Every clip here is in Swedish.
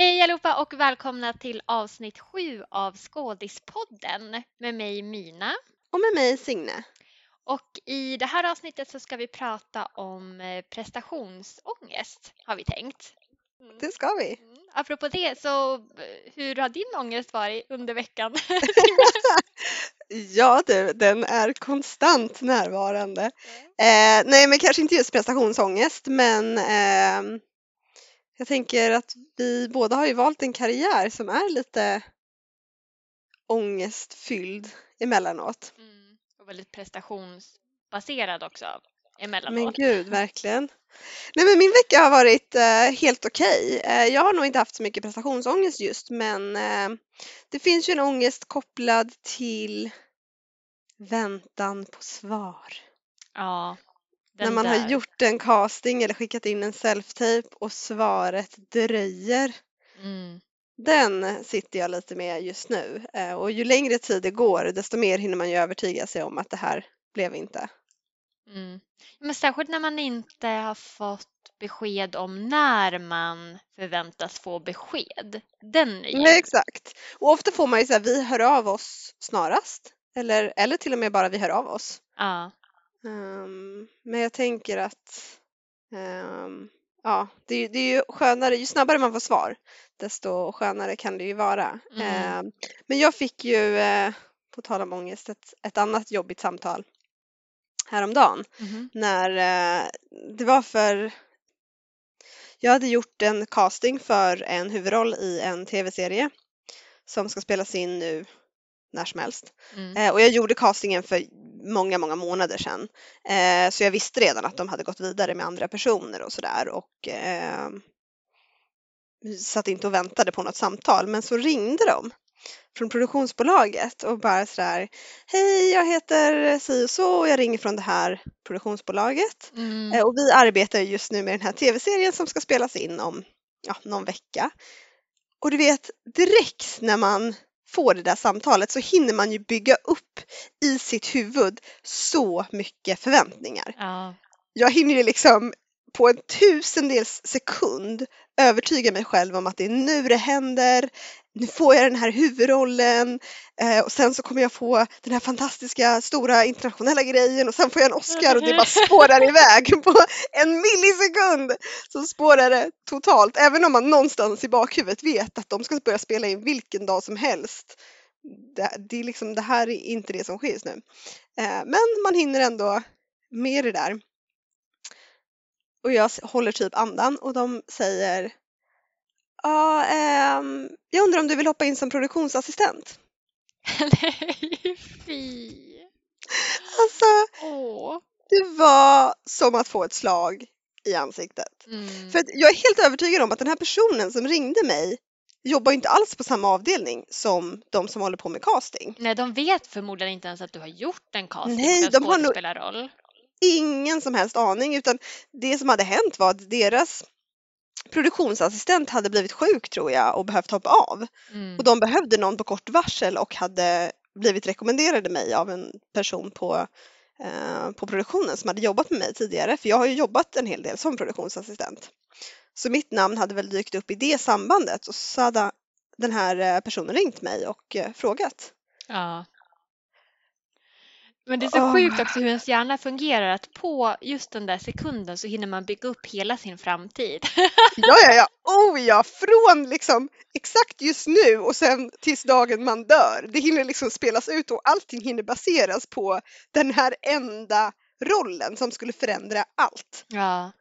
Hej allihopa och välkomna till avsnitt sju av Skådispodden med mig Mina. Och med mig Signe. Och i det här avsnittet så ska vi prata om eh, prestationsångest har vi tänkt. Det ska vi. Mm. Apropå det så eh, hur har din ångest varit under veckan? ja du, den är konstant närvarande. Eh, nej men kanske inte just prestationsångest men eh, jag tänker att vi båda har ju valt en karriär som är lite ångestfylld emellanåt. Mm. Och väldigt prestationsbaserad också emellanåt. Men gud, verkligen. Nej men min vecka har varit eh, helt okej. Okay. Eh, jag har nog inte haft så mycket prestationsångest just men eh, det finns ju en ångest kopplad till väntan på svar. Ja, när man där. har gjort en casting eller skickat in en self-tape och svaret dröjer. Mm. Den sitter jag lite med just nu eh, och ju längre tid det går desto mer hinner man ju övertyga sig om att det här blev inte. Mm. Men särskilt när man inte har fått besked om när man förväntas få besked. Den är ju... Nej, exakt. Och ofta får man ju säga vi hör av oss snarast eller, eller till och med bara vi hör av oss. Ja. Um, men jag tänker att um, ja, det, det, är ju skönare, ju snabbare man får svar desto skönare kan det ju vara. Mm. Um, men jag fick ju, uh, på tal om ångest, ett, ett annat jobbigt samtal häromdagen Mm. när uh, det var för jag hade gjort en casting för en huvudroll i en tv-serie som ska spelas in nu när som helst. Mm. Eh, och jag gjorde castingen för många, många månader sedan. Eh, så jag visste redan att de hade gått vidare med andra personer och sådär och eh, satt inte och väntade på något samtal. Men så ringde de från produktionsbolaget och bara sådär Hej, jag heter si och så och jag ringer från det här produktionsbolaget. Mm. Eh, och vi arbetar just nu med den här tv-serien som ska spelas in om ja, någon vecka. Och du vet, direkt när man får det där samtalet så hinner man ju bygga upp i sitt huvud så mycket förväntningar. Ja. Jag hinner ju liksom på en tusendels sekund övertyga mig själv om att det är nu det händer. Nu får jag den här huvudrollen eh, och sen så kommer jag få den här fantastiska stora internationella grejen och sen får jag en Oscar och det bara spårar iväg på en millisekund. Så spårar det totalt, även om man någonstans i bakhuvudet vet att de ska börja spela in vilken dag som helst. Det, det, är liksom, det här är inte det som sker just nu. Eh, men man hinner ändå med det där. Och jag håller typ andan och de säger Ja, ehm, jag undrar om du vill hoppa in som produktionsassistent? Nej, fy. Alltså, Åh. det var som att få ett slag i ansiktet. Mm. För att jag är helt övertygad om att den här personen som ringde mig jobbar inte alls på samma avdelning som de som håller på med casting. Nej, de vet förmodligen inte ens att du har gjort en casting Nej, för de har nog- skådespelarroll. Ingen som helst aning utan det som hade hänt var att deras produktionsassistent hade blivit sjuk tror jag och behövt hoppa av. Mm. Och de behövde någon på kort varsel och hade blivit rekommenderade mig av en person på, eh, på produktionen som hade jobbat med mig tidigare. För jag har ju jobbat en hel del som produktionsassistent. Så mitt namn hade väl dykt upp i det sambandet och så hade den här eh, personen ringt mig och eh, frågat. Ja. Men det är så Åh. sjukt också hur ens hjärna fungerar att på just den där sekunden så hinner man bygga upp hela sin framtid. Ja, ja, ja, oh ja, från liksom exakt just nu och sen tills dagen man dör. Det hinner liksom spelas ut och allting hinner baseras på den här enda rollen som skulle förändra allt. Ja.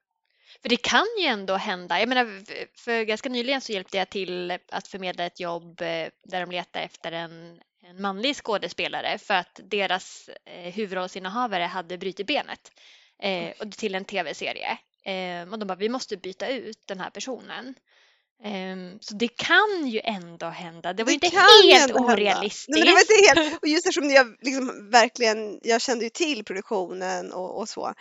För det kan ju ändå hända. Jag menar, för ganska nyligen så hjälpte jag till att förmedla ett jobb eh, där de letade efter en, en manlig skådespelare för att deras eh, huvudrollsinnehavare hade brutit benet eh, och till en tv-serie. Eh, och de bara, vi måste byta ut den här personen. Eh, så det kan ju ändå hända. Det var ju Det inte ju helt ändå hända. orealistiskt. Nej, men det var inte helt, och just eftersom jag liksom verkligen, jag kände ju till produktionen och, och så.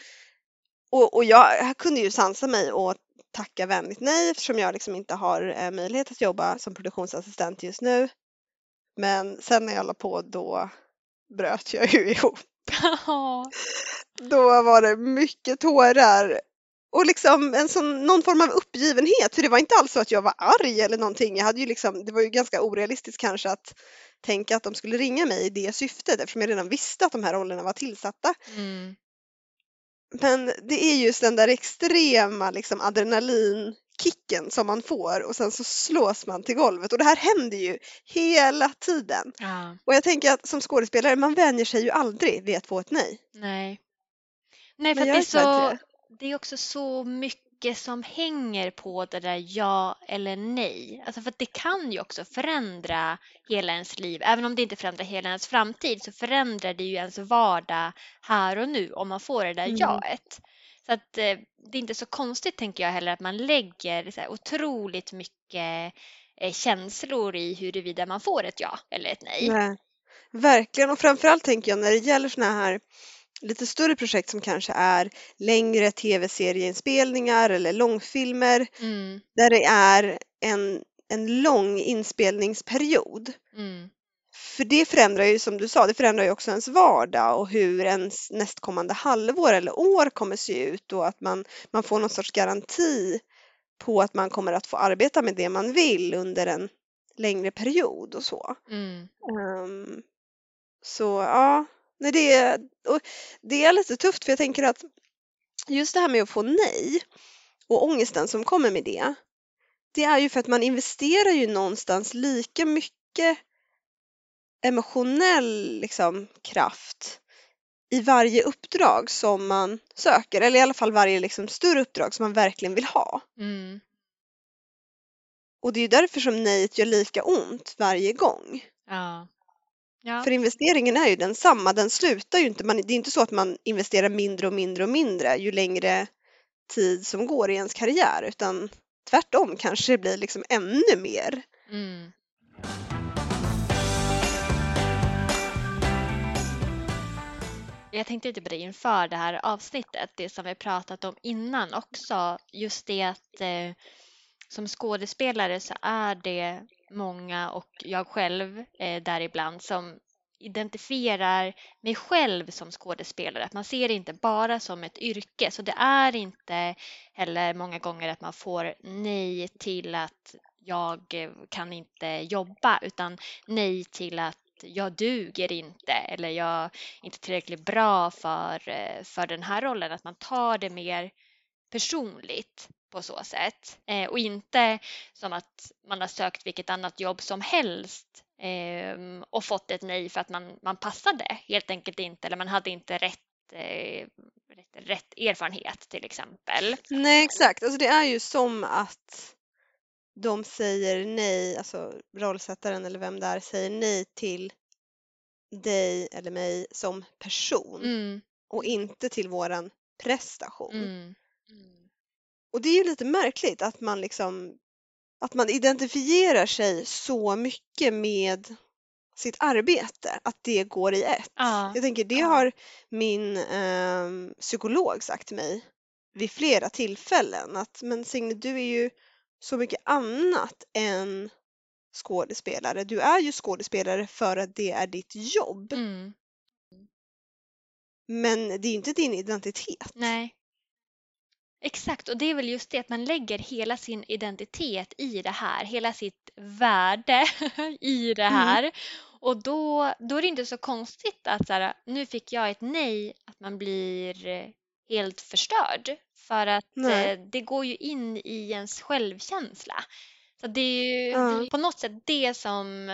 Och, och jag, jag kunde ju sansa mig och tacka vänligt nej eftersom jag liksom inte har eh, möjlighet att jobba som produktionsassistent just nu. Men sen när jag la på då bröt jag ju ihop. Då var det mycket tårar och liksom en sån, någon form av uppgivenhet. För det var inte alls så att jag var arg eller någonting. Jag hade ju liksom, det var ju ganska orealistiskt kanske att tänka att de skulle ringa mig i det syftet eftersom jag redan visste att de här rollerna var tillsatta. Mm. Men det är just den där extrema liksom, adrenalinkicken som man får och sen så slås man till golvet och det här händer ju hela tiden. Ja. Och jag tänker att som skådespelare, man vänjer sig ju aldrig vid att få ett nej. Nej. Nej, för det är, så, det är också så mycket som hänger på det där ja eller nej. Alltså för det kan ju också förändra hela ens liv. Även om det inte förändrar hela ens framtid så förändrar det ju ens vardag här och nu om man får det där Mm. jaet. Så att eh, det är inte så konstigt tänker jag heller att man lägger så här, otroligt mycket eh, känslor i huruvida man får ett ja eller ett nej. Nej. Verkligen och framförallt tänker jag när det gäller såna här lite större projekt som kanske är längre tv-serieinspelningar eller långfilmer Mm, där det är en, en lång inspelningsperiod. mm, För det förändrar ju som du sa, det förändrar ju också ens vardag och hur ens nästkommande halvår eller år kommer se ut och att man, man får någon sorts garanti på att man kommer att få arbeta med det man vill under en längre period och så. mm. Ehm, så ja, nej, det, är, och det är lite tufft för jag tänker att just det här med att få nej och ångesten som kommer med det, det är ju för att man investerar ju någonstans lika mycket emotionell liksom, kraft i varje uppdrag som man söker, eller i alla fall varje liksom, större uppdrag som man verkligen vill ha. Mm. Och det är ju därför som nejet gör lika ont varje gång. Ja. Ja. För investeringen är ju densamma, den slutar ju inte. Man, det är inte så att man investerar mindre och mindre och mindre ju längre tid som går i ens karriär utan tvärtom kanske det blir liksom ännu mer. Mm. Jag tänkte lite på det inför det här avsnittet, det som vi pratat om innan också. Just det att eh, som skådespelare så är det många och jag själv eh, däribland som identifierar mig själv som skådespelare. Att man ser det inte bara som ett yrke. Så det är inte heller många gånger att man får nej till att jag eh, kan inte jobba utan nej till att jag duger inte eller jag är inte tillräckligt bra för, eh, för den här rollen. Att man tar det mer personligt på så sätt eh, och inte som att man har sökt vilket annat jobb som helst eh, och fått ett nej för att man, man passade helt enkelt inte eller man hade inte rätt, eh, rätt, rätt erfarenhet till exempel. Nej exakt, alltså det är ju som att de säger nej, alltså rollsättaren eller vem det är säger nej till dig eller mig som person Mm, och inte till våran prestation. mm, Och det är ju lite märkligt att man liksom att man identifierar sig så mycket med sitt arbete, att det går i ett. Ja, Jag tänker det ja. har min ehm, psykolog sagt till mig vid flera tillfällen att men Signe du är ju så mycket annat än skådespelare. Du är ju skådespelare för att det är ditt jobb. Mm, Men det är inte din identitet. nej. Exakt, och det är väl just det att man lägger hela sin identitet i det här, hela sitt värde i det Mm. här. Och då, då är det inte så konstigt att så här, nu fick jag ett nej, att man blir eh, helt förstörd. För att eh, det går ju in i ens självkänsla. Så det är ju är på något sätt det som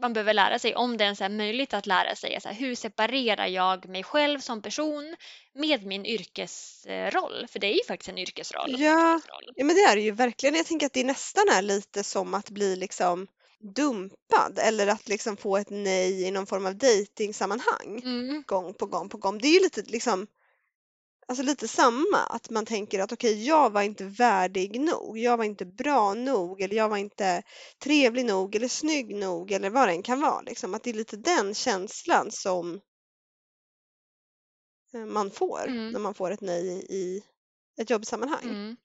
man behöver lära sig, om det ens är möjligt att lära sig. Så här, hur separerar jag mig själv som person med min yrkesroll? För det är ju faktiskt en yrkesroll. Ja. Ja men det är det ju verkligen. Jag tänker att det nästan är lite som att bli liksom dumpad eller att liksom få ett nej i någon form av dejtingsammanhang Mm. gång på gång på gång. Det är ju lite liksom Alltså lite samma, att man tänker att okej, jag var inte värdig nog, jag var inte bra nog eller jag var inte trevlig nog eller snygg nog eller vad det än kan vara. Liksom. Att det är lite den känslan som eh, man får Mm. när man får ett nej i- ett jobbsammanhang. Mm.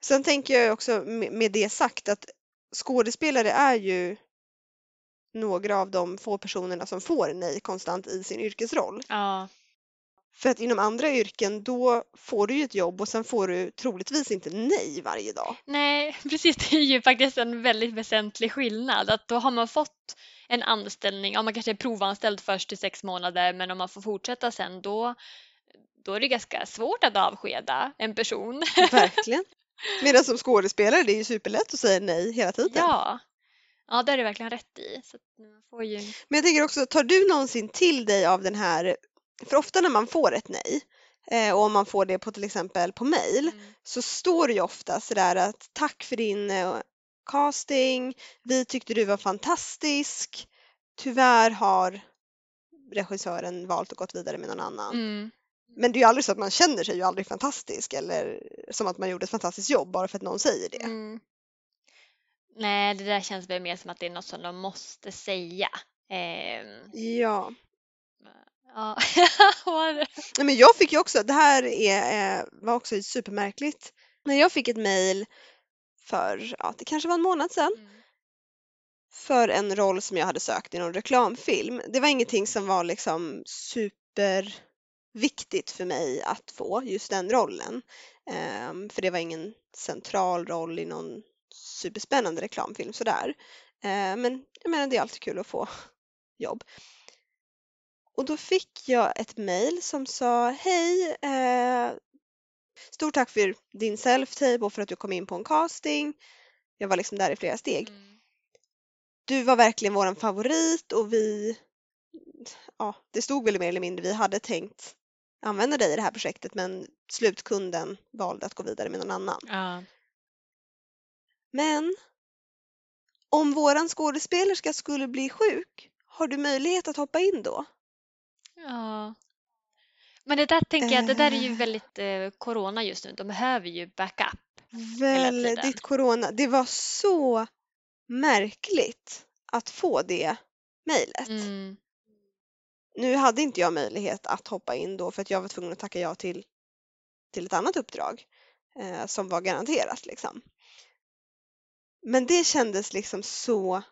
Sen tänker jag också med med det sagt att skådespelare är ju några av de få personerna som får nej konstant i sin yrkesroll. Ja. För att inom andra yrken då får du ju ett jobb och sen får du troligtvis inte nej varje dag. Nej, precis. Det är ju faktiskt en väldigt väsentlig skillnad. Att då har man fått en anställning, ja, man kanske är provanställd först i sex månader men om man får fortsätta sen då, då är det ganska svårt att avskeda en person. Verkligen. Medan som skådespelare det är ju superlätt att säga nej hela tiden. Ja, ja det är det verkligen rätt i. Så man får ju... Men jag tänker också, tar du någonsin till dig av den här, för ofta när man får ett nej eh, och om man får det på till exempel på mail Mm. så står det ju ofta sådär att tack för din eh, casting, vi tyckte du var fantastisk, tyvärr har regissören valt att gått vidare med någon annan. Mm. Men det är ju aldrig så att man känner sig ju aldrig fantastisk eller som att man gjorde ett fantastiskt jobb bara för att någon säger det. Mm. Nej, det där känns väl mer som att det är något som de måste säga. Ehm, Ja. Ja. Nej, men jag fick ju också, det här är, eh, var också supermärkligt. När jag fick ett mejl för, ja det kanske var en månad sedan, Mm. för en roll som jag hade sökt i någon reklamfilm. Det var ingenting som var liksom superviktigt för mig att få, just den rollen. Ehm, för det var ingen central roll i någon superspännande reklamfilm sådär. Ehm, men jag menar det är alltid kul att få jobb. Och då fick jag ett mejl som sa Hej! Eh, stort tack för din self-tape och för att du kom in på en casting. Jag var liksom där i flera steg. Mm. Du var verkligen våran favorit och vi, ja det stod väl mer eller mindre, vi hade tänkt använda dig i det här projektet men slutkunden valde att gå vidare med någon annan. Ja. Men om våran skådespelerska skulle bli sjuk, har du möjlighet att hoppa in då? Ja. Men det där tänker jag, det där är ju Eh. väldigt eh, corona just nu. De behöver ju backup. Väldigt corona. Det var så märkligt att få det mejlet. Mm. Nu hade inte jag möjlighet att hoppa in då för att jag var tvungen att tacka ja till, till ett annat uppdrag eh, som var garanterat liksom. Men det kändes liksom så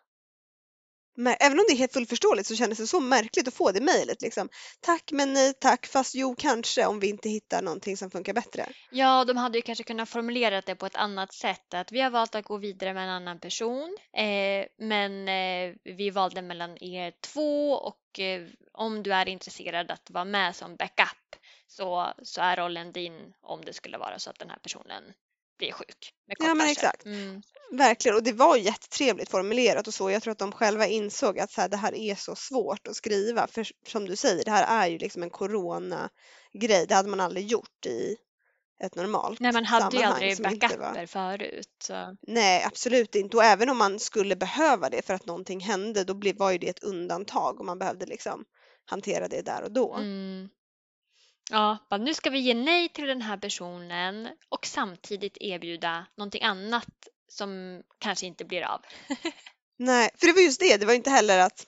Även om det är helt fullt förståeligt så kändes det så märkligt att få det mejlet liksom. Tack men nej tack fast jo kanske om vi inte hittar någonting som funkar bättre. Ja, de hade ju kanske kunnat formulera det på ett annat sätt. Att vi har valt att gå vidare med en annan person. Eh, men eh, vi valde mellan er två och eh, om du är intresserad att vara med som backup så, så är rollen din om det skulle vara så att den här personen blir sjuk. Med Ja, men exakt. Mm. Verkligen, och det var jättetrevligt formulerat och så. Jag tror att de själva insåg att så här, det här är så svårt att skriva. För som du säger, det här är ju liksom en corona-grej. Det hade man aldrig gjort i ett normalt Nej, man hade ju aldrig backuper förut. Så. Nej, absolut inte. Och även om man skulle behöva det för att någonting hände, då var ju det ett undantag och man behövde liksom hantera det där och då. Mm. Ja, bara, nu ska vi ge nej till den här personen och samtidigt erbjuda någonting annat som kanske inte blir av. Nej, för det var just det. Det var inte heller att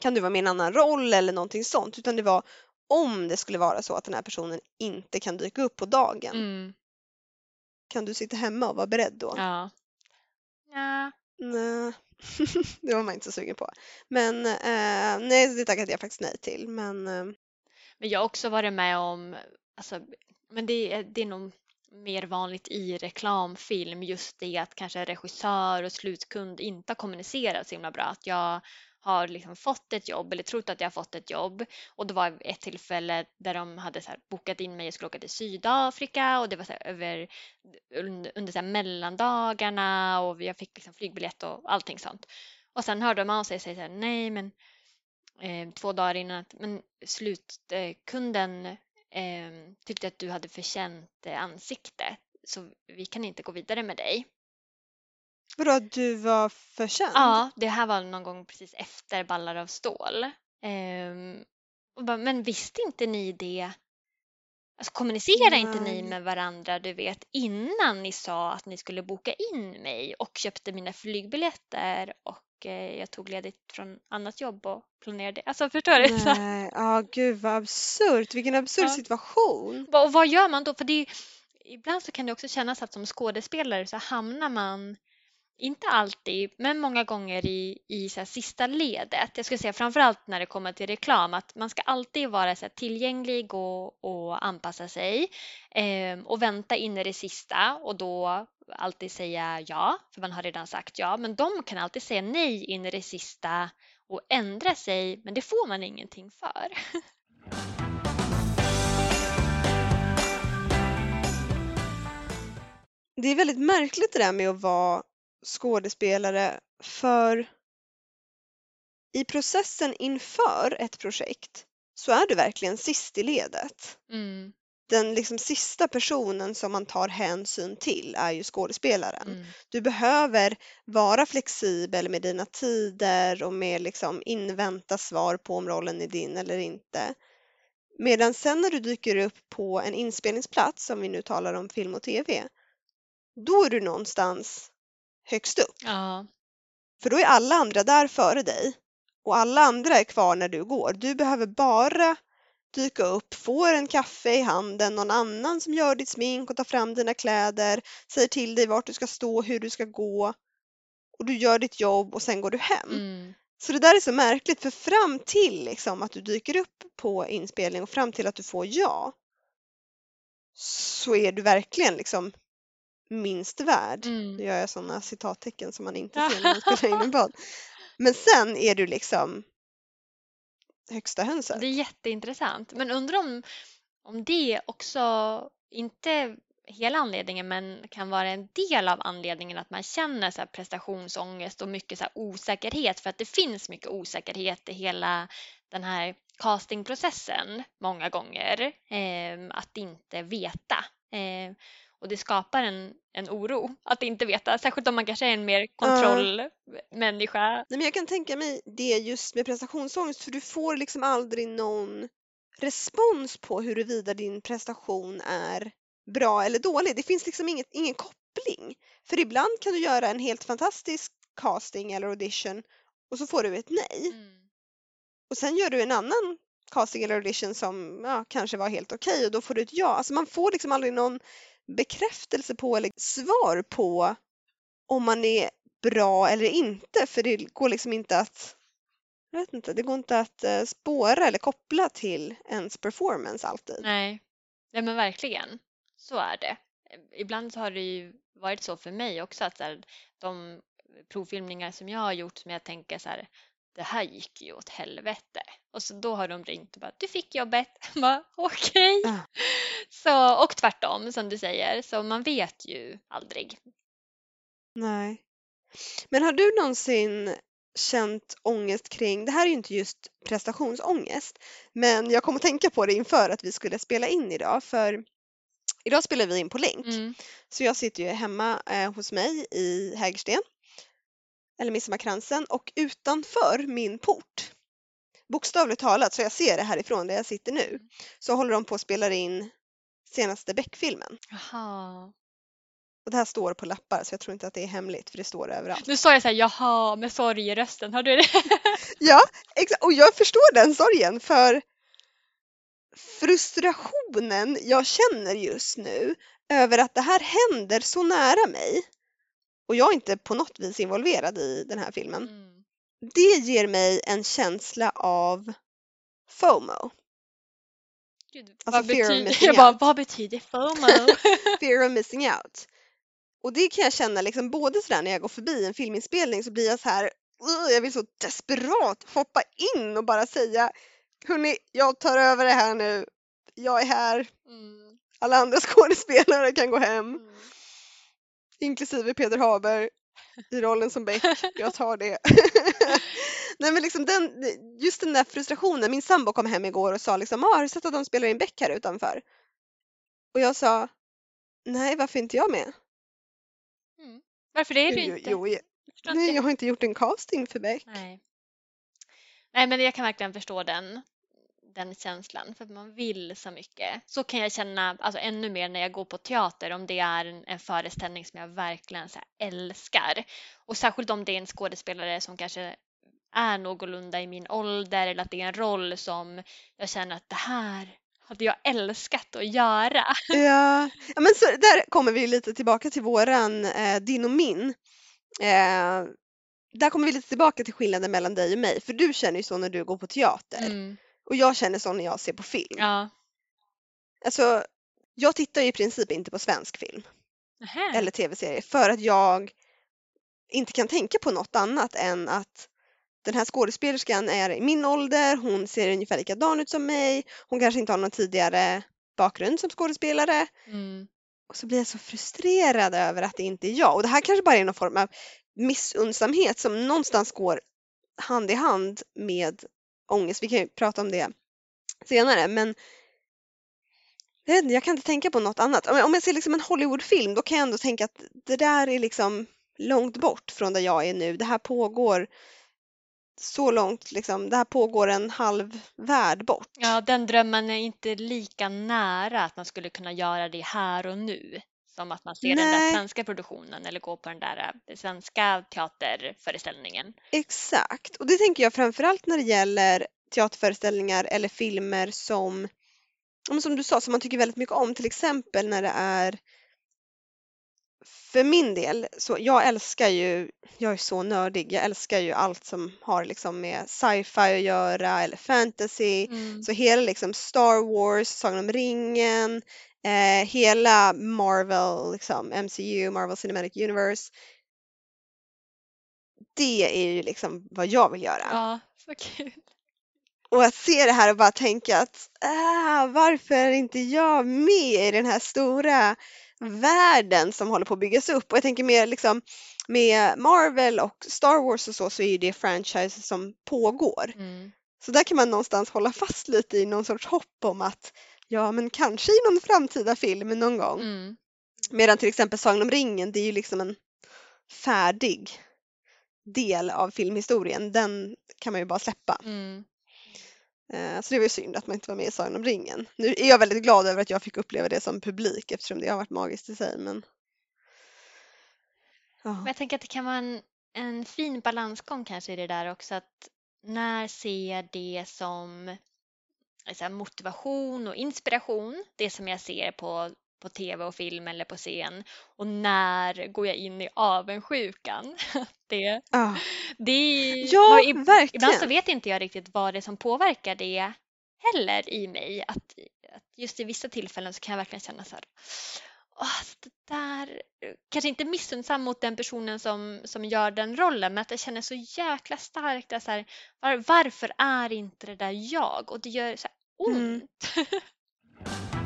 kan du vara med i en annan roll eller någonting sånt, utan det var om det skulle vara så att den här personen inte kan dyka upp på dagen. Mm. Kan du sitta hemma och vara beredd då? Ja. Ja. Nej, det var man inte så sugen på. Men eh, nej, det tackade jag faktiskt nej till. Men eh, Men jag har också varit med om, alltså, men det, är- det är nog mer vanligt i reklamfilm just det att kanske regissör och slutkund inte har kommunicerat så himla bra. Att jag har liksom fått ett jobb eller trott att jag har fått ett jobb och det var ett tillfälle där de hade så här bokat in mig och skulle åka till Sydafrika och det var så här över under, så här mellandagarna och jag fick liksom flygbiljett och allting sånt. Och sen hörde de av sig och säger så här, nej men eh, två dagar innan att men slutkunden eh, tyckte att du hade förtjänt eh, ansikte så vi kan inte gå vidare med dig. vadå, att du var för känd? Ja, det här var någon gång precis efter Ballar av stål. Ehm, och bara, men visste inte ni det? Alltså kommunicerade inte ni med varandra, du vet, innan ni sa att ni skulle boka in mig och köpte mina flygbiljetter och jag tog ledigt från annat jobb och planerade. Alltså förstår du? Nej, ja gud vad absurt. Vilken absurd Ja. situation. och vad gör man då? För är- ibland så kan det också kännas att som skådespelare så hamnar man inte alltid, men många gånger i, i så sista ledet. Jag skulle säga framförallt när det kommer till reklam att man ska alltid vara så tillgänglig och, och anpassa sig eh, och vänta in i det sista och då alltid säga ja, för man har redan sagt ja. Men de kan alltid säga nej in i det sista och ändra sig, men det får man ingenting för. Det är väldigt märkligt det där med att vara skådespelare för i processen inför ett projekt så är du verkligen sist i ledet. Mm. Den liksom sista personen som man tar hänsyn till är ju skådespelaren. Mm. Du behöver vara flexibel med dina tider och med liksom invänta svar på om rollen är din eller inte. Medan sen när du dyker upp på en inspelningsplats, som vi nu talar om film och tv, då är du någonstans högst upp. Ja. För då är alla andra där före dig och alla andra är kvar när du går. Du behöver bara dyka upp, få en kaffe i handen, någon annan som gör ditt smink och tar fram dina kläder, säger till dig vart du ska stå, hur du ska gå och du gör ditt jobb och sen går du hem. Mm. Så det där är så märkligt för fram till liksom att du dyker upp på inspelning och fram till att du får ja så är du verkligen liksom minst värd. Mm. Nu gör jag sådana citattecken som man inte ser när man spelar in en podd. Men sen är du liksom högsta hönset. Det är jätteintressant. Men undrar om, om det också, inte hela anledningen, men kan vara en del av anledningen att man känner så här prestationsångest och mycket så här osäkerhet för att det finns mycket osäkerhet i hela den här castingprocessen många gånger. Eh, att inte veta. Eh, och det skapar en, en oro att inte veta, särskilt om man kanske är en mer kontrollmänniska. Nej, men jag kan tänka mig det just med prestationsångest för du får liksom aldrig någon respons på huruvida din prestation är bra eller dålig. Det finns liksom inget, ingen koppling. För ibland kan du göra en helt fantastisk casting eller audition och så får du ett nej. Mm. Och sen gör du en annan casting eller audition som ja, kanske var helt okej okay, och då får du ett ja. Alltså man får liksom aldrig någon bekräftelse på eller svar på om man är bra eller inte för det går liksom inte att jag vet inte, det går inte att uh, spåra eller koppla till ens performance alltid. Nej, Nej men verkligen. Så är det. Ibland så har det ju varit så för mig också att här, de provfilmningar som jag har gjort som jag tänker så här, det här gick ju åt helvete. Och så då har de ringt och bara, du fick jobbet. Okej. Okay. Ja. Och tvärtom som du säger, så man vet ju aldrig. Nej. Men har du någonsin känt ångest kring, det här är ju inte just prestationsångest, men jag kom att tänka på det inför att vi skulle spela in idag för idag spelar vi in på länk. Mm. Så jag sitter ju hemma eh, hos mig i Hägersten eller Midsommarkransen och utanför min port, bokstavligt talat så jag ser det härifrån där jag sitter nu, så håller de på att spela in senaste Beck-filmen. Jaha. Och det här står på lappar så jag tror inte att det är hemligt för det står överallt. Nu sa jag så här jaha med sorg i rösten, har du det? ja, exakt. Och jag förstår den sorgen för frustrationen jag känner just nu över att det här händer så nära mig och jag är inte på något vis involverad i den här filmen. Mm. Det ger mig en känsla av FOMO. Gud, Alltså vad, betyder, jag bara, vad betyder FOMO? Fear of missing out. Och det kan jag känna liksom både sådär när jag går förbi en filminspelning så blir jag så här, jag vill så desperat hoppa in och bara säga Hörni, jag tar över det här nu. Jag är här. Mm. Alla andra skådespelare kan gå hem. Mm. Inklusive Peter Haber i rollen som Beck. Jag tar det. Nej men liksom den, just den där frustrationen. Min sambo kom hem igår och sa liksom, ah, har du sett att de spelar in Beck här utanför? Och jag sa, nej varför inte jag med? Varför är du inte? jo, jag, nej, jag har inte gjort en casting för Beck. Nej. Nej, men jag kan verkligen förstå den, den känslan för att man vill så mycket. Så kan jag känna alltså, ännu mer när jag går på teater om det är en, en föreställning som jag verkligen så älskar. Och särskilt om det är en skådespelare som kanske är någorlunda i min ålder eller att det är en roll som jag känner att det här hade jag älskat att göra. Ja, ja men så där kommer vi lite tillbaka till våran eh, din och min Eh, där kommer vi lite tillbaka till skillnaden mellan dig och mig, för du känner ju så när du går på teater Mm. och jag känner så när jag ser på film. Ja. Alltså, jag tittar ju i princip inte på svensk film Nähä. eller tv-serie för att jag inte kan tänka på något annat än att den här skådespelerskan är i min ålder, hon ser ungefär likadan ut som mig, hon kanske inte har någon tidigare bakgrund som skådespelare Mm. och så blir jag så frustrerad över att det inte är jag. Och det här kanske bara är någon form av missunnsamhet som någonstans går hand i hand med ångest. Vi kan ju prata om det senare men jag, kan inte tänka på något annat. Om jag, om jag ser liksom en Hollywoodfilm då kan jag ändå tänka att det där är liksom långt bort från där jag är nu. Det här pågår så långt, liksom, det här pågår en halv värld bort. Ja, den drömmen är inte lika nära att man skulle kunna göra det här och nu som att man ser den där Nej. svenska produktionen eller går på den där eh, svenska teaterföreställningen. Exakt, och det tänker jag framförallt när det gäller teaterföreställningar eller filmer som, som du sa, som man tycker väldigt mycket om. Till exempel när det är för min del, så jag älskar ju, jag är så nördig, jag älskar ju allt som har liksom med sci-fi att göra eller fantasy. Mm. Så hela liksom Star Wars, Sagan om ringen, eh, hela Marvel, liksom MCU, Marvel Cinematic Universe. Det är ju liksom vad jag vill göra. Ja, så kul. Och att se det här och bara tänka att ah, varför är inte jag med i den här stora världen som håller på att byggas upp? Och jag tänker mer liksom med Marvel och Star Wars och så, så är ju det franchise som pågår. Mm. Så där kan man någonstans hålla fast lite i någon sorts hopp om att ja, men kanske i någon framtida film någon gång. Mm. Medan till exempel Sagan om ringen, det är ju liksom en färdig del av filmhistorien. Den kan man ju bara släppa. Mm. Eh, så det var ju synd att man inte var med i Sagan om ringen. Nu är jag väldigt glad över att jag fick uppleva det som publik eftersom det har varit magiskt i sig. Men... Ja. Men jag tänker att det kan vara en, en fin balansgång kanske i det där också att när ser jag det som motivation och inspiration, det som jag ser på, på tv och film eller på scen och när går jag in i avundsjukan? Det, Ja. det Ja, ib- verkligen. Ibland så vet inte jag riktigt vad det är som påverkar det heller i mig. Att, att just i vissa tillfällen så kan jag verkligen känna så här, Åh, det där, kanske inte missunnsam mot den personen som, som gör den rollen men att jag känner så jäkla starkt att så här, var, varför är inte det där jag? Och det gör så här ont. Mm.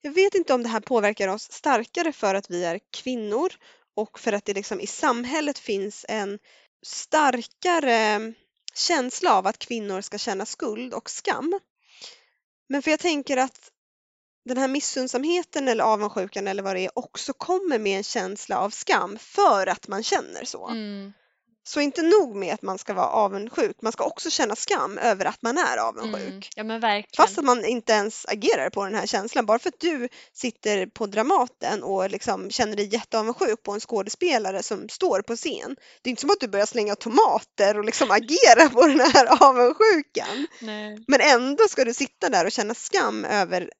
Jag vet inte om det här påverkar oss starkare för att vi är kvinnor och för att det liksom i samhället finns en starkare känsla av att kvinnor ska känna skuld och skam. Men för jag tänker att den här missunnsamheten eller avundsjukan eller vad det är också kommer med en känsla av skam för att man känner så. Mm, så inte nog med att man ska vara avundsjuk, man ska också känna skam över att man är avundsjuk. mm. Ja men verkligen. Fast att man inte ens agerar på den här känslan. Bara för att du sitter på Dramaten och liksom känner dig jätteavundsjuk på en skådespelare som står på scen. Det är inte som att du börjar slänga tomater och liksom agera på den här avundsjukan. Nej. Men ändå ska du sitta där och känna skam över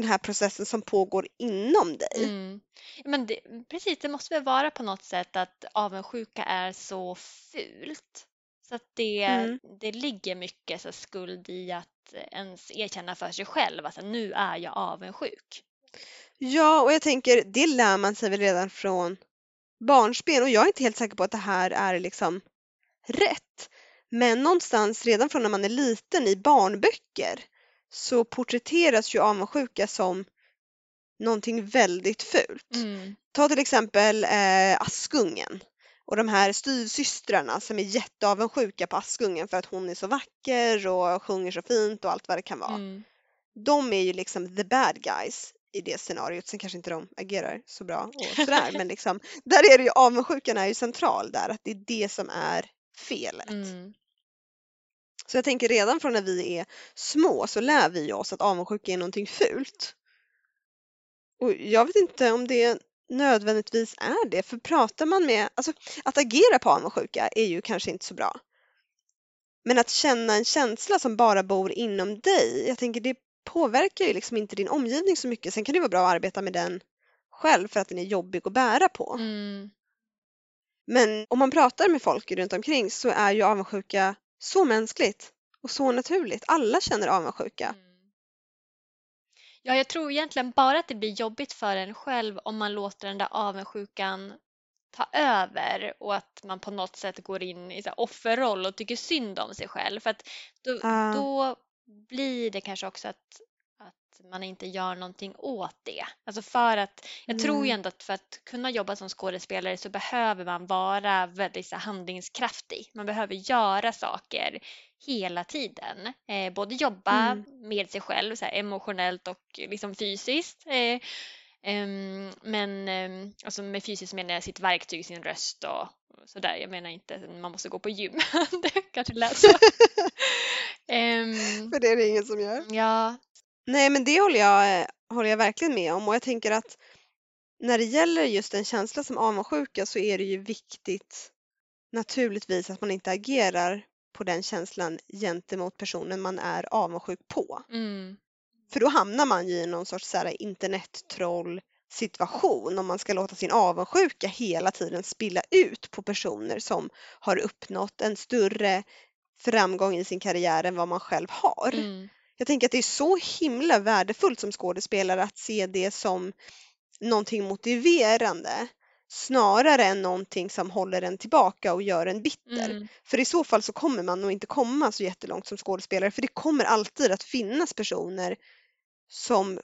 den här processen som pågår inom dig. Mm. Men det, precis, det måste väl vara på något sätt att avundsjuka är så fult. Så att det, Mm. det ligger mycket så skuld i att ens erkänna för sig själv att nu är jag avundsjuk. Ja, och jag tänker det lär man sig väl redan från barnsben och jag är inte helt säker på att det här är liksom rätt. Men någonstans redan från när man är liten i barnböcker så porträtteras ju avundsjuka som någonting väldigt fult. Mm. Ta till exempel eh, Askungen och de här styvsystrarna som är jätteavundsjuka på Askungen för att hon är så vacker och sjunger så fint och allt vad det kan vara Mm. de är ju liksom the bad guys i det scenariot. Sen kanske inte de agerar så bra och sådär men liksom där är det ju avundsjukan är ju central där att det är det som är felet. Mm. Så jag tänker redan från när vi är små så lär vi oss att avundsjuka är någonting fult. Och jag vet inte om det nödvändigtvis är det för pratar man med, alltså att agera på avundsjuka är ju kanske inte så bra. Men att känna en känsla som bara bor inom dig, jag tänker det påverkar ju liksom inte din omgivning så mycket. Sen kan det vara bra att arbeta med den själv för att den är jobbig att bära på. Mm. Men om man pratar med folk runt omkring så är ju avundsjuka så mänskligt och så naturligt. Alla känner avundsjuka. Mm. Ja, jag tror egentligen bara att det blir jobbigt för en själv om man låter den där avundsjukan ta över och att man på något sätt går in i så offerroll och tycker synd om sig själv. För att då, Ja. då blir det kanske också att, att man inte gör någonting åt det. Alltså för att, jag tror ju Nej. ändå att för att kunna jobba som skådespelare så behöver man vara väldigt så handlingskraftig. Man behöver göra saker hela tiden. Eh, både jobba Mm. med sig själv så här, emotionellt och liksom fysiskt. Eh, Ehm, men ehm, alltså med fysiskt menar jag sitt verktyg, sin röst och sådär. Jag menar inte att man måste gå på gym. det kanske lät så. Ehm, För det är det ingen som gör. ja, Nej men det håller jag, eh, håller jag verkligen med om och jag tänker att när det gäller just en känsla som avundsjuka så är det ju viktigt naturligtvis att man inte agerar på den känslan gentemot personen man är avundsjuk på. mm, För då hamnar man ju i någon sorts så här internettroll situation om man ska låta sin avundsjuka hela tiden spilla ut på personer som har uppnått en större framgång i sin karriär än vad man själv har. mm, Jag tänker att det är så himla värdefullt som skådespelare att se det som någonting motiverande snarare än någonting som håller en tillbaka och gör en bitter. mm, För i så fall så kommer man nog inte komma så jättelångt som skådespelare för det kommer alltid att finnas personer som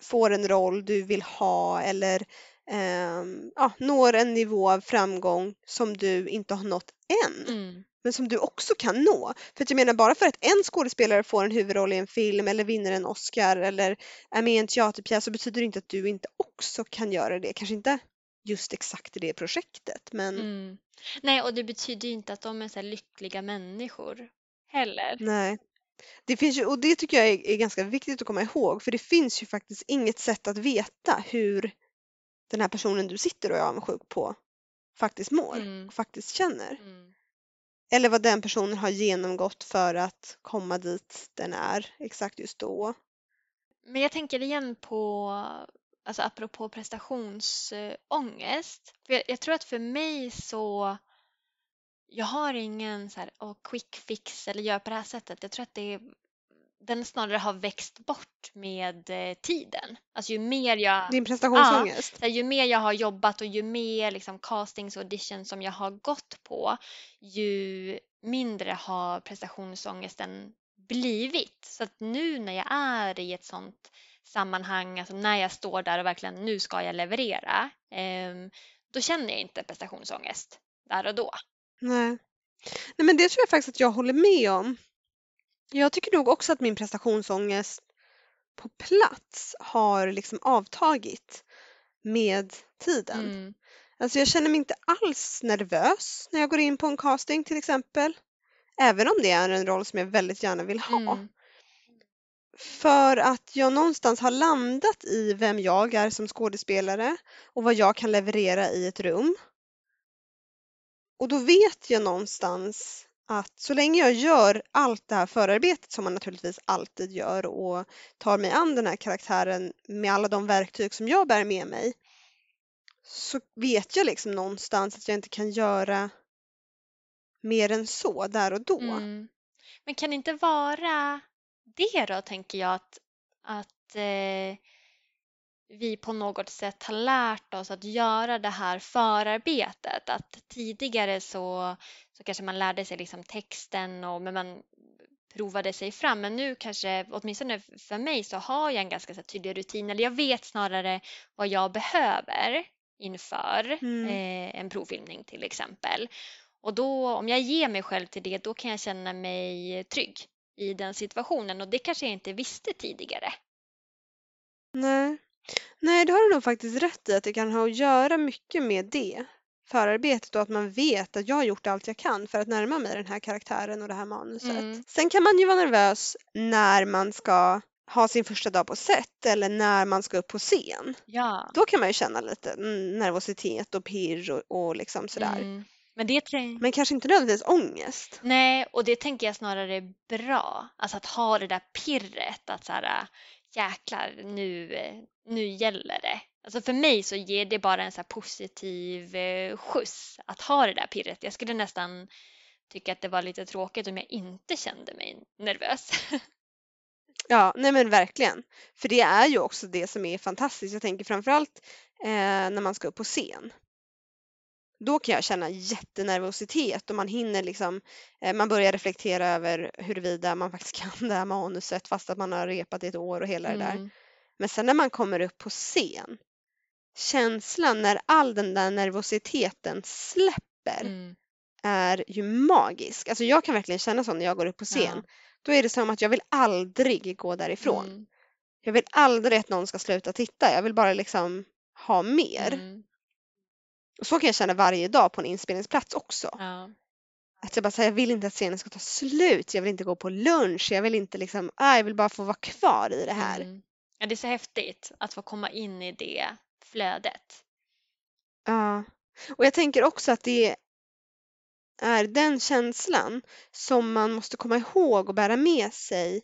får en roll du vill ha eller ehm, ja, når en nivå av framgång som du inte har nått än. Mm, men som du också kan nå. För att jag menar bara för att en skådespelare får en huvudroll i en film eller vinner en Oscar eller är med i en teaterpjäs så betyder det inte att du inte också kan göra det. Kanske inte just exakt i det projektet men mm. Nej, och det betyder ju inte att de är så lyckliga människor heller. nej. Det finns ju, och det tycker jag är, är ganska viktigt att komma ihåg för det finns ju faktiskt inget sätt att veta hur den här personen du sitter och är avundsjuk på faktiskt mår Mm. och faktiskt känner. Mm. Eller vad den personen har genomgått för att komma dit den är exakt just då. Men jag tänker igen på, alltså apropå prestationsångest. För jag, jag tror att för mig så, jag har ingen så här, oh, quick fix eller gör på det här sättet. Jag tror att det är, den snarare har växt bort med eh, tiden. Alltså ju mer jag Din prestationsångest? så här, ju mer jag har jobbat och ju mer liksom, castings och auditions som jag har gått på, ju mindre har prestationsångesten blivit. Så att nu när jag är i ett sånt sammanhang, alltså när jag står där och verkligen nu ska jag leverera, ehm, då känner jag inte prestationsångest där och då. Nej. Nej men det tror jag faktiskt att jag håller med om. Jag tycker nog också att min prestationsångest på plats har liksom avtagit med tiden. Mm, Alltså jag känner mig inte alls nervös när jag går in på en casting till exempel. Även om det är en roll som jag väldigt gärna vill ha. mm, För att jag någonstans har landat i vem jag är som skådespelare och vad jag kan leverera i ett rum. Och då vet jag någonstans att så länge jag gör allt det här förarbetet som man naturligtvis alltid gör och tar mig an den här karaktären med alla de verktyg som jag bär med mig så vet jag liksom någonstans att jag inte kan göra mer än så där och då. mm. Men kan det inte vara det då, tänker jag, att, att eh, vi på något sätt har lärt oss att göra det här förarbetet. Att tidigare så, så kanske man lärde sig liksom texten och men man provade sig fram. Men nu kanske, åtminstone för mig, så har jag en ganska så tydlig rutin. Eller jag vet snarare vad jag behöver inför Mm. eh, en provfilmning till exempel. Och då, om jag ger mig själv till det, då kan jag känna mig trygg i den situationen. Och det kanske jag inte visste tidigare. Nej. Nej, det har du nog faktiskt rätt i att det kan ha att göra mycket med det förarbetet och att man vet att jag har gjort allt jag kan för att närma mig den här karaktären och det här manuset. Mm. Sen kan man ju vara nervös när man ska ha sin första dag på set eller när man ska upp på scen. Ja. Då kan man ju känna lite nervositet och pirr och, och liksom sådär. Mm. Men det Men kanske inte nödvändigtvis ångest. Nej, och det tänker jag snarare är bra. Alltså att ha det där pirret att så här, jäklar, nu, eh, nu gäller det. Alltså för mig så ger det bara en så positiv eh, skjuts att ha det där pirret. Jag skulle nästan tycka att det var lite tråkigt om jag inte kände mig nervös. Ja, nej men verkligen. För det är ju också det som är fantastiskt. Jag tänker framförallt eh, när man ska upp på scen. Då kan jag känna jättenervositet och man hinner liksom, eh, man börjar reflektera över huruvida man faktiskt kan det här manuset fast att man har repat i ett år och hela det där. Mm. Men sen när man kommer upp på scen, känslan när all den där nervositeten släpper Mm. är ju magisk. Alltså jag kan verkligen känna så när jag går upp på scen. Ja. Då är det som att jag vill aldrig gå därifrån. Mm. Jag vill aldrig att någon ska sluta titta. Jag vill bara liksom ha mer. Mm. Och så kan jag känna varje dag på en inspelningsplats också. Ja. Att jag bara säger, jag vill inte att scenen ska ta slut. Jag vill inte gå på lunch. Jag vill inte liksom, ah, jag vill bara få vara kvar i det här. Mm. Ja, det är så häftigt att få komma in i det flödet. Ja. Och jag tänker också att det är den känslan som man måste komma ihåg och bära med sig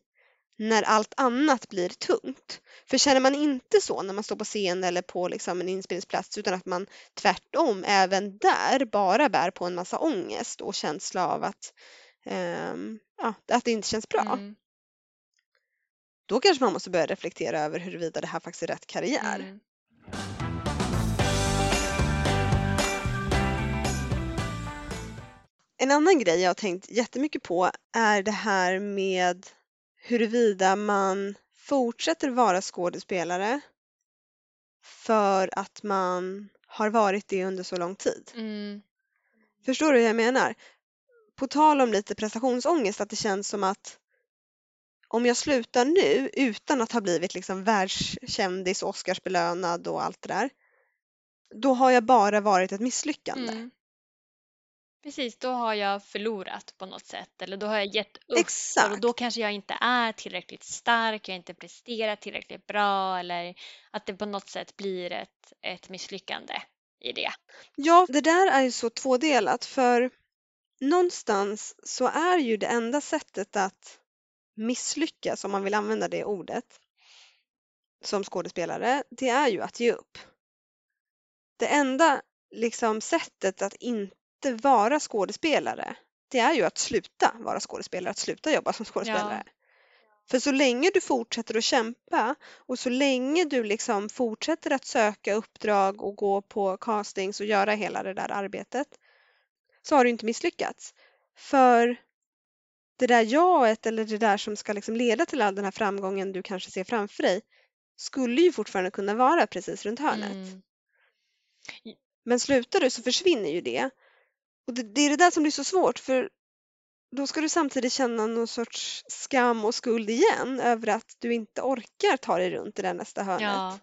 när allt annat blir tungt. För känner man inte så när man står på scen eller på liksom en inspelningsplats utan att man tvärtom även där bara bär på en massa ångest och känsla av att, ehm, ja, att det inte känns bra. Mm. Då kanske man måste börja reflektera över huruvida det här faktiskt är rätt karriär. Mm. En annan grej jag har tänkt jättemycket på är det här med huruvida man fortsätter vara skådespelare för att man har varit det under så lång tid. Mm. Förstår du hur jag menar? På tal om lite prestationsångest, att det känns som att om jag slutar nu utan att ha blivit liksom världskändis, Oscarsbelönad och allt det där, då har jag bara varit ett misslyckande. Mm. Precis, då har jag förlorat på något sätt eller då har jag gett upp Exakt. och då kanske jag inte är tillräckligt stark, jag har inte presterat tillräckligt bra eller att det på något sätt blir ett, ett misslyckande i det. Ja, det där är ju så tvådelat för någonstans så är ju det enda sättet att misslyckas, om man vill använda det ordet, som skådespelare, det är ju att ge upp. Det enda liksom sättet att inte vara skådespelare, det är ju att sluta vara skådespelare, att sluta jobba som skådespelare. För så länge du fortsätter att kämpa och så länge du liksom fortsätter att söka uppdrag och gå på castings och göra hela det där arbetet så har du inte misslyckats. För det där jaet eller det där som ska liksom leda till all den här framgången du kanske ser framför dig skulle ju fortfarande kunna vara precis runt hörnet. Mm. Men slutar du så försvinner ju det. Och det, det är det där som blir så svårt för då ska du samtidigt känna någon sorts skam och skuld igen över att du inte orkar ta dig runt i det nästa hörnet. Ja.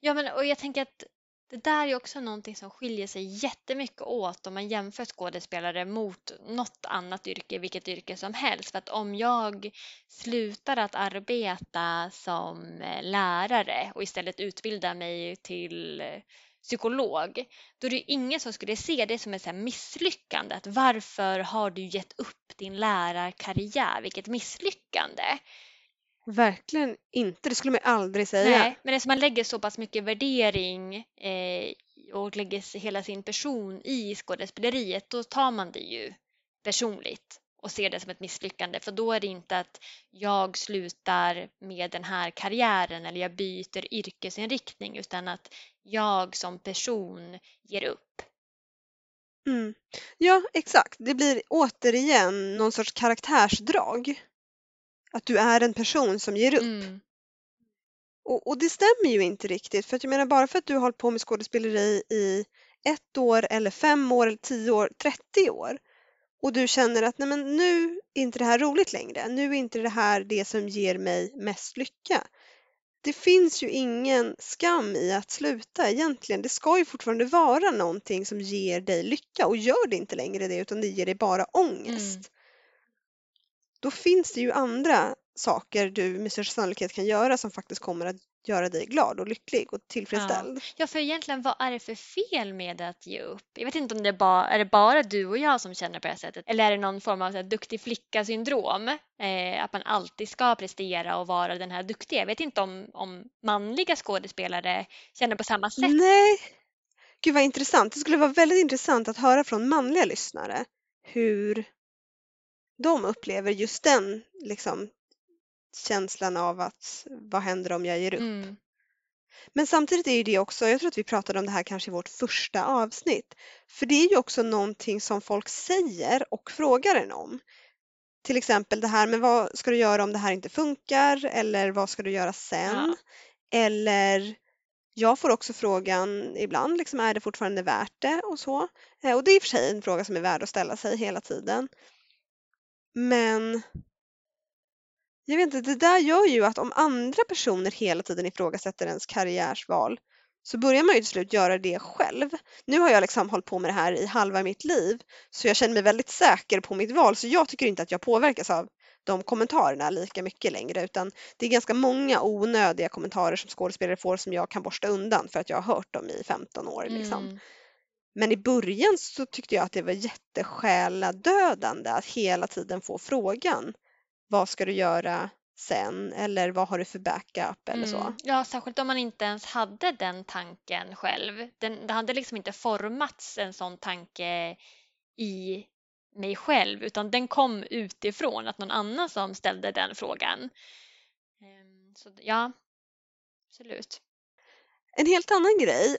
ja, men och jag tänker att det där är också någonting som skiljer sig jättemycket åt om man jämför skådespelare mot något annat yrke, vilket yrke som helst. För att om jag slutar att arbeta som eh, lärare och istället utbildar mig till eh, psykolog, då är det ju ingen som skulle se det som ett misslyckande. Att varför har du gett upp din lärarkarriär? Vilket misslyckande! Verkligen inte, det skulle man aldrig säga. Nej, men eftersom man lägger så pass mycket värdering eh, och lägger hela sin person i skådespeleriet, då tar man det ju personligt och ser det som ett misslyckande. För då är det inte att jag slutar med den här karriären eller jag byter yrkesinriktning, utan att jag som person ger upp. Mm. Ja, exakt. Det blir återigen någon sorts karaktärsdrag. Att du är en person som ger upp. Mm. Och, och det stämmer ju inte riktigt. För att jag menar bara för att du har hållit på med skådespeleri i ett år eller fem år eller tio år, 30 år och du känner att nej men nu är inte det här roligt längre. Nu är inte det här det som ger mig mest lycka. Det finns ju ingen skam i att sluta egentligen. Det ska ju fortfarande vara någonting som ger dig lycka och gör det inte längre det utan det ger dig bara ångest. Mm. Då finns det ju andra saker du med största sannolikhet kan göra som faktiskt kommer att göra dig glad och lycklig och tillfredsställd. Ja, för egentligen vad är det för fel med att ge upp? Jag vet inte om det är bara, är det bara du och jag som känner på det här sättet eller är det någon form av så här, duktig flicka-syndrom? Eh, att man alltid ska prestera och vara den här duktiga. Jag vet inte om, om manliga skådespelare känner på samma sätt. Nej, gud vad intressant. Det skulle vara väldigt intressant att höra från manliga lyssnare hur de upplever just den liksom, känslan av att vad händer om jag ger upp? Mm. Men samtidigt är ju det också, jag tror att vi pratade om det här kanske i vårt första avsnitt, för det är ju också någonting som folk säger och frågar en om. Till exempel det här med vad ska du göra om det här inte funkar eller vad ska du göra sen? Ja. Eller jag får också frågan ibland, liksom, är det fortfarande värt det och så. Eh, Och det är i och för sig en fråga som är värd att ställa sig hela tiden. Men jag vet inte, det där gör ju att om andra personer hela tiden ifrågasätter ens karriärsval så börjar man ju till slut göra det själv. Nu har jag liksom hållit på med det här i halva mitt liv så jag känner mig väldigt säker på mitt val så jag tycker inte att jag påverkas av de kommentarerna lika mycket längre utan det är ganska många onödiga kommentarer som skådespelare får som jag kan borsta undan för att jag har hört dem i 15 år. Liksom. Mm. Men i början så tyckte jag att det var jättesjäladödande att hela tiden få frågan vad ska du göra sen eller vad har du för backup eller så. Mm. Ja, särskilt om man inte ens hade den tanken själv. Den, det hade liksom inte formats en sån tanke i mig själv utan den kom utifrån att någon annan som ställde den frågan. Ehm, Så ja, absolut. En helt annan grej,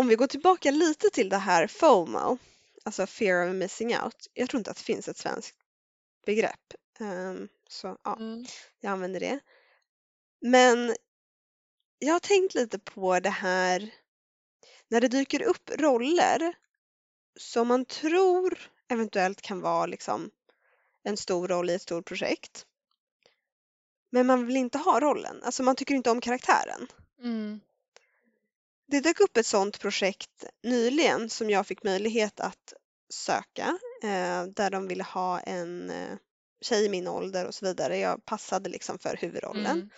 om vi går tillbaka lite till det här FOMO, alltså fear of missing out. Jag tror inte att det finns ett svenskt begrepp. Ehm, så ja, Mm. jag använder det. Men jag har tänkt lite på det här när det dyker upp roller som man tror eventuellt kan vara liksom en stor roll i ett stort projekt. Men man vill inte ha rollen, alltså man tycker inte om karaktären. Mm. Det dök upp ett sådant projekt nyligen som jag fick möjlighet att söka eh, där de ville ha en eh, tjej i min ålder och så vidare. Jag passade liksom för huvudrollen. Mm.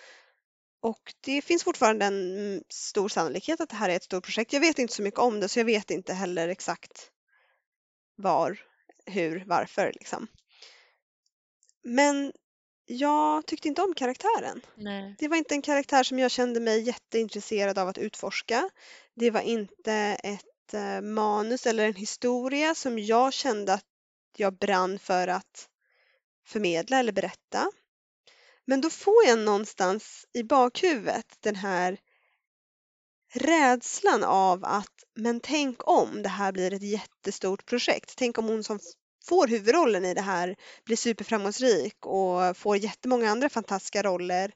Och det finns fortfarande en mm, stor sannolikhet att det här är ett stort projekt. Jag vet inte så mycket om det så jag vet inte heller exakt var, hur, varför liksom. Men jag tyckte inte om karaktären. Nej. Det var inte en karaktär som jag kände mig jätteintresserad av att utforska. Det var inte ett eh, manus eller en historia som jag kände att jag brann för att förmedla eller berätta. Men då får jag någonstans i bakhuvudet den här rädslan av att men tänk om det här blir ett jättestort projekt. Tänk om hon som får huvudrollen i det här blir superframgångsrik och får jättemånga andra fantastiska roller.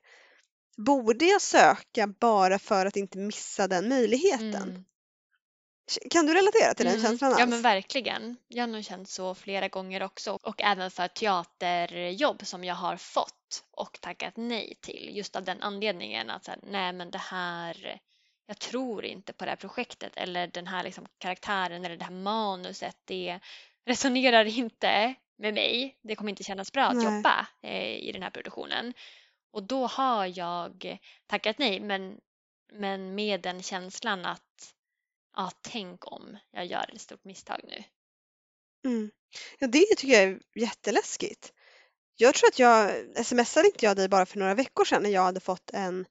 Borde jag söka bara för att inte missa den möjligheten? Mm. Kan du relatera till den Mm. känslan alls? Ja men verkligen. Jag har nog känt så flera gånger också och även för teaterjobb som jag har fått och tackat nej till just av den anledningen att här, nej men det här jag tror inte på det här projektet eller den här liksom karaktären eller det här manuset det resonerar inte med mig. Det kommer inte kännas bra att Nej. jobba eh, i den här produktionen. Och då har jag tackat nej men, men med den känslan att ja, tänk om jag gör ett stort misstag nu. Mm. Ja, det tycker jag är jätteläskigt. Jag tror att jag smsade inte jag dig bara för några veckor sedan när jag hade fått en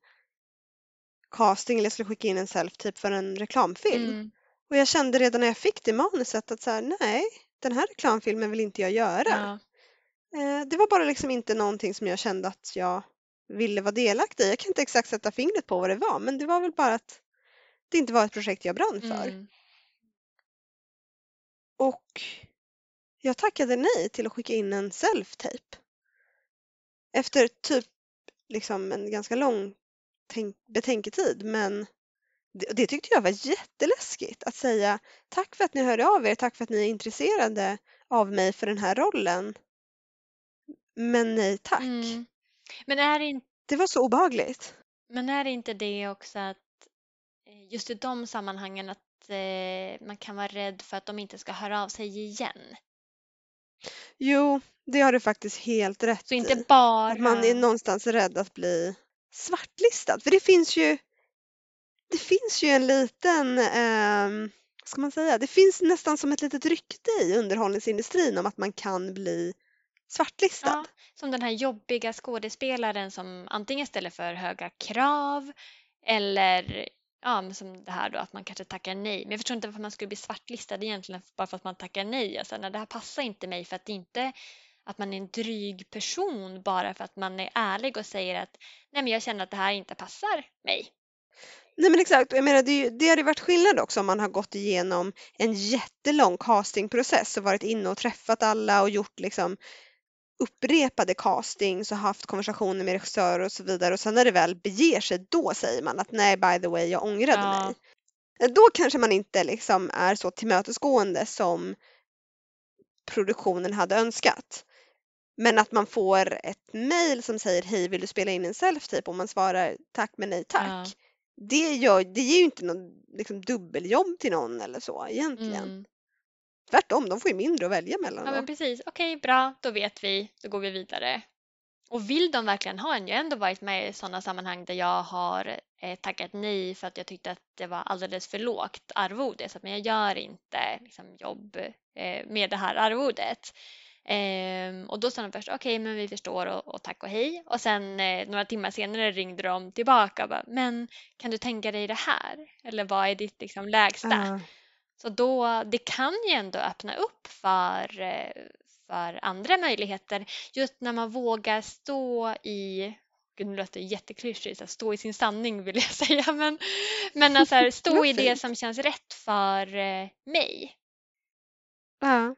casting eller jag skulle skicka in en self-typ för en reklamfilm. Mm. Och jag kände redan när jag fick det manuset att så här, nej, den här reklamfilmen vill inte jag göra. Ja. Eh, det var bara liksom inte någonting som jag kände att jag ville vara delaktig i. Jag kan inte exakt sätta fingret på vad det var, men det var väl bara att det inte var ett projekt jag brann för. Mm. Och jag tackade nej till att skicka in en self-tape. Efter typ liksom en ganska lång tänk- betänketid, men det, det tyckte jag var jätteläskigt att säga tack för att ni hörde av er, tack för att ni är intresserade av mig för den här rollen. Men nej tack. Mm. Men, är det inte, Det var så obehagligt. men är det inte det också att eh, just i de sammanhangen att eh, man kan vara rädd för att de inte ska höra av sig igen? Jo, det har du faktiskt helt rätt Så inte i. bara... Att man är någonstans rädd att bli svartlistad. För det finns ju det finns ju en liten, eh, vad ska man säga, det finns nästan som ett litet rykte i underhållningsindustrin om att man kan bli svartlistad. Ja, som den här jobbiga skådespelaren som antingen ställer för höga krav eller ja, som det här då att man kanske tackar nej. Men jag förstår inte varför man skulle bli svartlistad egentligen bara för att man tackar nej. Alltså, nej, det här passar inte mig för att det inte att man är en dryg person bara för att man är ärlig och säger att nej men jag känner att det här inte passar mig. Nej men exakt, jag menar det, det hade varit skillnad också om man har gått igenom en jättelång castingprocess och varit inne och träffat alla och gjort liksom upprepade castings och haft konversationer med regissörer och så vidare och sen när det väl beger sig då säger man att nej by the way jag ångrade Ja. mig. Då kanske man inte liksom är så tillmötesgående som produktionen hade önskat. Men att man får ett mejl som säger hej vill du spela in en self-tape och man svarar tack men nej tack. Ja. Det, gör, det ger ju inte någon liksom, dubbeljobb till någon eller så egentligen. Mm. Tvärtom, de får ju mindre att välja mellan Ja men precis, okej bra, då vet vi, då går vi vidare. Och vill de verkligen ha en? Jag har ändå varit med i sådana sammanhang där jag har eh, tackat nej för att jag tyckte att det var alldeles för lågt arvode. Så att, men jag gör inte liksom, jobb eh, med det här arvodet. Ehm, och då sa de först okej men vi förstår och, och tack och hej. Och sen eh, några timmar senare ringde de tillbaka och bara men kan du tänka dig det här? Eller vad är ditt liksom, lägsta? Ja. Så då, det kan ju ändå öppna upp för, eh, för andra möjligheter just när man vågar stå i Gud, nu låter det jätteklyschigt, här, stå i sin sanning vill jag säga, men, men alltså, stå i det som känns rätt för eh, mig. Ja.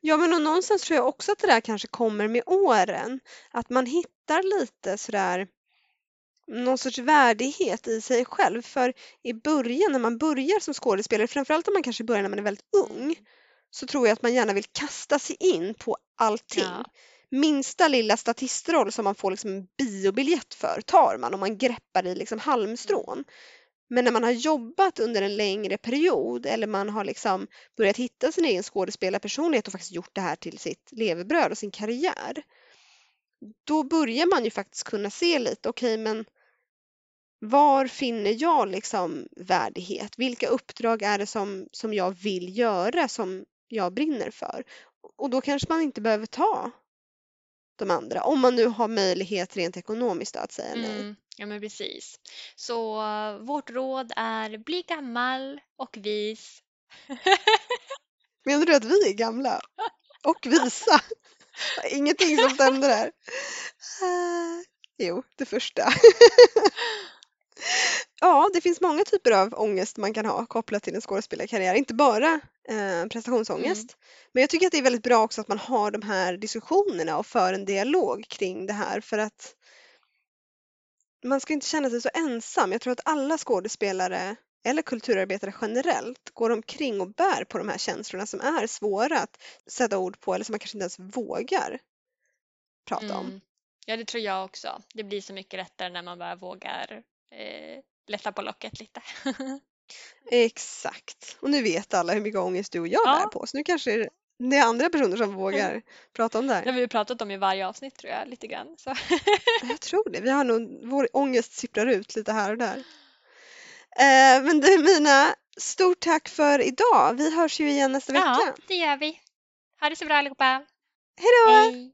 Ja, men och någonstans tror jag också att det där kanske kommer med åren. Att man hittar lite sådär någon sorts värdighet i sig själv. För i början, när man börjar som skådespelare, framförallt om man kanske börjar när man är väldigt ung, så tror jag att man gärna vill kasta sig in på allting. Ja. Minsta lilla statistroll som man får liksom en biobiljett för tar man och man greppar i liksom halmstrån. Men när man har jobbat under en längre period eller man har liksom börjat hitta sin egen skådespelarpersonlighet och faktiskt gjort det här till sitt levebröd och sin karriär. Då börjar man ju faktiskt kunna se lite, okej men var finner jag liksom värdighet? Vilka uppdrag är det som, som jag vill göra, som jag brinner för? Och då kanske man inte behöver ta de andra, om man nu har möjlighet rent ekonomiskt att säga nej. Mm, ja men precis. Så vårt råd är bli gammal och vis. Menar du att vi är gamla? Och visa? Ingenting som stämde där. Ah, jo, det första. ja, det finns många typer av ångest man kan ha kopplat till en skådespelarkarriär. Inte bara eh, prestationsångest. Men jag tycker att det är väldigt bra också att man har de här diskussionerna och för en dialog kring det här för att man ska inte känna sig så ensam. Jag tror att alla skådespelare eller kulturarbetare generellt går omkring och bär på de här känslorna som är svåra att sätta ord på eller som man kanske inte ens vågar prata om. Mm. Ja det tror jag också. Det blir så mycket lättare när man bara vågar eh, lätta på locket lite. Exakt. Och nu vet alla hur mycket ångest du och jag Ja. bär på så nu kanske det är andra personer som vågar prata om det Det här. har vi ju pratat om i varje avsnitt tror jag lite grann. Så. Jag tror det. Vi har nog, vår ångest sipprar ut lite här och där. Eh, men du Mina, stort tack för idag. Vi hörs ju igen nästa Ja, vecka. det gör vi. Ha det så bra allihopa. Hej då! Hej!